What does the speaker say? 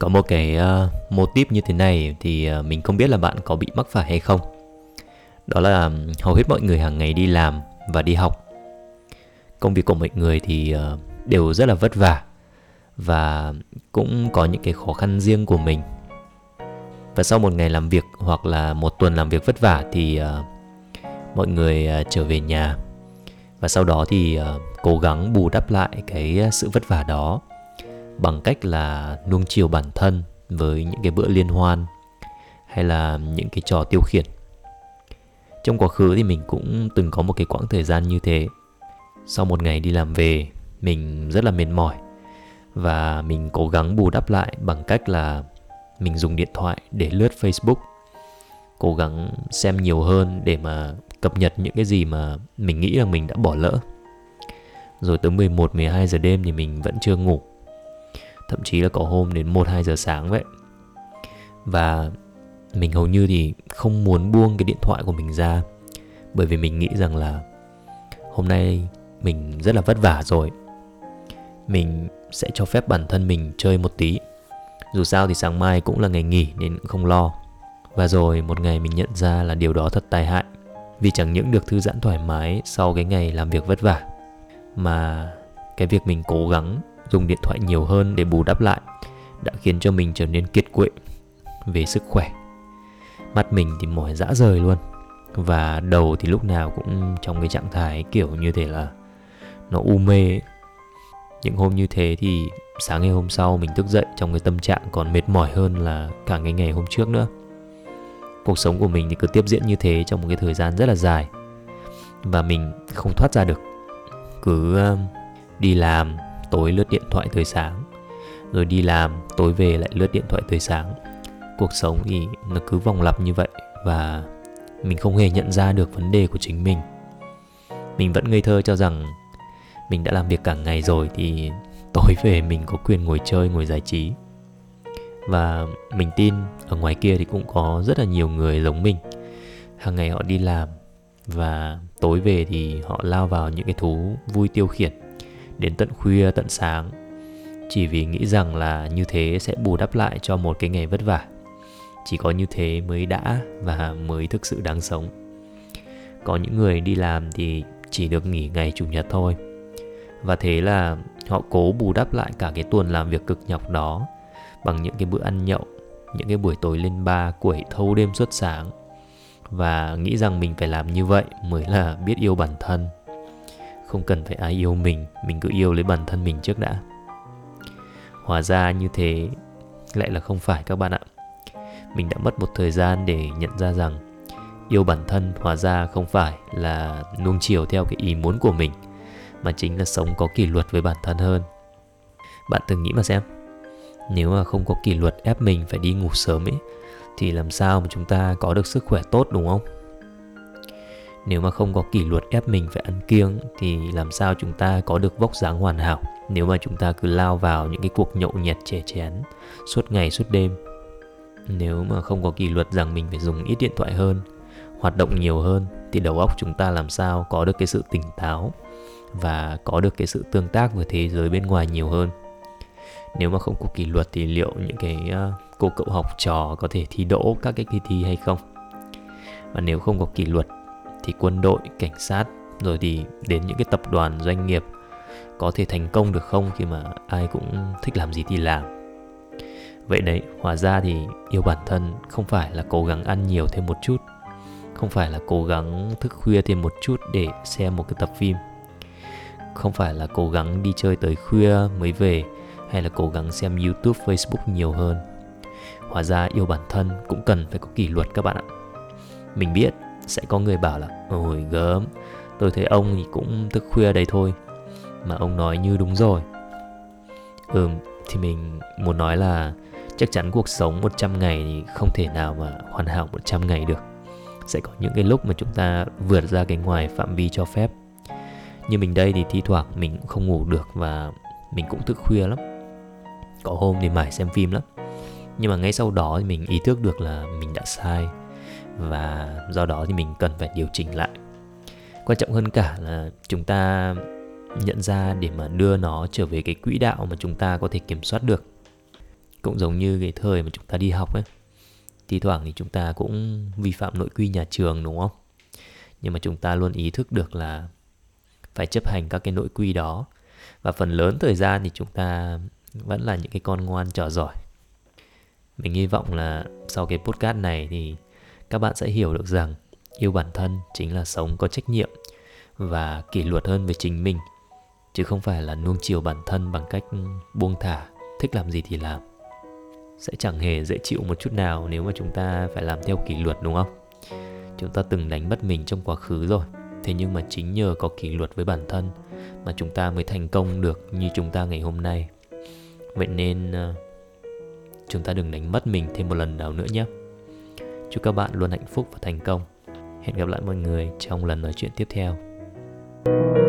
có một cái uh, mô típ như thế này thì uh, mình không biết là bạn có bị mắc phải hay không. Đó là um, hầu hết mọi người hàng ngày đi làm và đi học. Công việc của mọi người thì uh, đều rất là vất vả và cũng có những cái khó khăn riêng của mình. Và sau một ngày làm việc hoặc là một tuần làm việc vất vả thì uh, mọi người uh, trở về nhà. Và sau đó thì uh, cố gắng bù đắp lại cái sự vất vả đó bằng cách là nuông chiều bản thân với những cái bữa liên hoan hay là những cái trò tiêu khiển. Trong quá khứ thì mình cũng từng có một cái quãng thời gian như thế. Sau một ngày đi làm về, mình rất là mệt mỏi và mình cố gắng bù đắp lại bằng cách là mình dùng điện thoại để lướt Facebook, cố gắng xem nhiều hơn để mà cập nhật những cái gì mà mình nghĩ là mình đã bỏ lỡ. Rồi tới 11 12 giờ đêm thì mình vẫn chưa ngủ thậm chí là có hôm đến 1 2 giờ sáng vậy. Và mình hầu như thì không muốn buông cái điện thoại của mình ra, bởi vì mình nghĩ rằng là hôm nay mình rất là vất vả rồi. Mình sẽ cho phép bản thân mình chơi một tí. Dù sao thì sáng mai cũng là ngày nghỉ nên cũng không lo. Và rồi một ngày mình nhận ra là điều đó thật tai hại, vì chẳng những được thư giãn thoải mái sau cái ngày làm việc vất vả, mà cái việc mình cố gắng dùng điện thoại nhiều hơn để bù đắp lại, đã khiến cho mình trở nên kiệt quệ về sức khỏe. Mắt mình thì mỏi dã rời luôn, và đầu thì lúc nào cũng trong cái trạng thái kiểu như thế là nó u mê ấy. những hôm như thế thì sáng ngày hôm sau mình thức dậy trong cái tâm trạng còn mệt mỏi hơn là cả ngày ngày hôm trước nữa. Cuộc sống của mình thì cứ tiếp diễn như thế trong một cái thời gian rất là dài, và mình không thoát ra được. Cứ đi làm tối lướt điện thoại tới sáng. Rồi đi làm, tối về lại lướt điện thoại tới sáng. Cuộc sống thì nó cứ vòng lặp như vậy và mình không hề nhận ra được vấn đề của chính mình. Mình vẫn ngây thơ cho rằng mình đã làm việc cả ngày rồi thì tối về mình có quyền ngồi chơi, ngồi giải trí. Và mình tin ở ngoài kia thì cũng có rất là nhiều người giống mình. Hàng ngày họ đi làm và tối về thì họ lao vào những cái thú vui tiêu khiển đến tận khuya, tận sáng. Chỉ vì nghĩ rằng là như thế sẽ bù đắp lại cho một cái ngày vất vả. Chỉ có như thế mới đã và mới thực sự đáng sống. Có những người đi làm thì chỉ được nghỉ ngày chủ nhật thôi. Và thế là họ cố bù đắp lại cả cái tuần làm việc cực nhọc đó bằng những cái bữa ăn nhậu, những cái buổi tối lên ba quẩy thâu đêm suốt sáng. Và nghĩ rằng mình phải làm như vậy mới là biết yêu bản thân không cần phải ai yêu mình mình cứ yêu lấy bản thân mình trước đã. Hóa ra như thế lại là không phải các bạn ạ. Mình đã mất một thời gian để nhận ra rằng yêu bản thân hóa ra không phải là nuông chiều theo cái ý muốn của mình, mà chính là sống có kỷ luật với bản thân hơn. Bạn từng nghĩ mà xem, nếu mà không có kỷ luật ép mình phải đi ngủ sớm ấy, thì làm sao mà chúng ta có được sức khỏe tốt, đúng không? Nếu mà không có kỷ luật ép mình phải ăn kiêng thì làm sao chúng ta có được vóc dáng hoàn hảo? Nếu mà chúng ta cứ lao vào những cái cuộc nhậu nhẹt, chè chén, suốt ngày, suốt đêm, nếu mà không có kỷ luật rằng mình phải dùng ít điện thoại hơn, hoạt động nhiều hơn, thì đầu óc chúng ta làm sao có được cái sự tỉnh táo và có được cái sự tương tác với thế giới bên ngoài nhiều hơn? Nếu mà không có kỷ luật thì liệu những cái ờ, cô cậu học trò có thể thi đỗ các cái kỳ thi hay không? Và nếu không có kỷ luật thì quân đội, cảnh sát, rồi thì đến những cái tập đoàn, doanh nghiệp có thể thành công được không khi mà ai cũng thích làm gì thì làm. Vậy đấy, hóa ra thì yêu bản thân không phải là cố gắng ăn nhiều thêm một chút, không phải là cố gắng thức khuya thêm một chút để xem một cái tập phim, không phải là cố gắng đi chơi tới khuya mới về, hay là cố gắng xem youtube, facebook nhiều hơn. Hóa ra yêu bản thân cũng cần phải có kỷ luật các bạn ạ. Mình biết sẽ có người bảo là, ôi, gớm, tôi thấy ông thì cũng thức khuya đấy thôi, mà ông nói như đúng rồi. Ừm, thì mình muốn nói là chắc chắn cuộc sống 100 ngày thì không thể nào mà hoàn hảo 100 ngày được. Sẽ có những cái lúc mà chúng ta vượt ra cái ngoài phạm vi cho phép. Như mình đây thì thi thoảng mình cũng không ngủ được và mình cũng thức khuya lắm. Có hôm thì mải xem phim lắm. Nhưng mà ngay sau đó thì mình ý thức được là mình đã sai và do đó thì mình cần phải điều chỉnh lại. Quan trọng hơn cả là chúng ta nhận ra để mà đưa nó trở về cái quỹ đạo mà chúng ta có thể kiểm soát được. Cũng giống như cái thời mà chúng ta đi học ấy, thi thoảng thì chúng ta cũng vi phạm nội quy nhà trường, đúng không? Nhưng mà chúng ta luôn ý thức được là phải chấp hành các cái nội quy đó. Và phần lớn thời gian thì chúng ta vẫn là những cái con ngoan trò giỏi. Mình hy vọng là sau cái podcast này thì các bạn sẽ hiểu được rằng yêu bản thân chính là sống có trách nhiệm và kỷ luật hơn về chính mình, chứ không phải là nuông chiều bản thân bằng cách buông thả, thích làm gì thì làm. Sẽ chẳng hề dễ chịu một chút nào nếu mà chúng ta phải làm theo kỷ luật, đúng không? Chúng ta từng đánh mất mình trong quá khứ rồi, thế nhưng mà chính nhờ có kỷ luật với bản thân mà chúng ta mới thành công được như chúng ta ngày hôm nay. Vậy nên ờ, chúng ta đừng đánh mất mình thêm một lần nào nữa nhé chúc các bạn luôn hạnh phúc và thành công. Hẹn gặp lại mọi người trong lần nói chuyện tiếp theo. thank you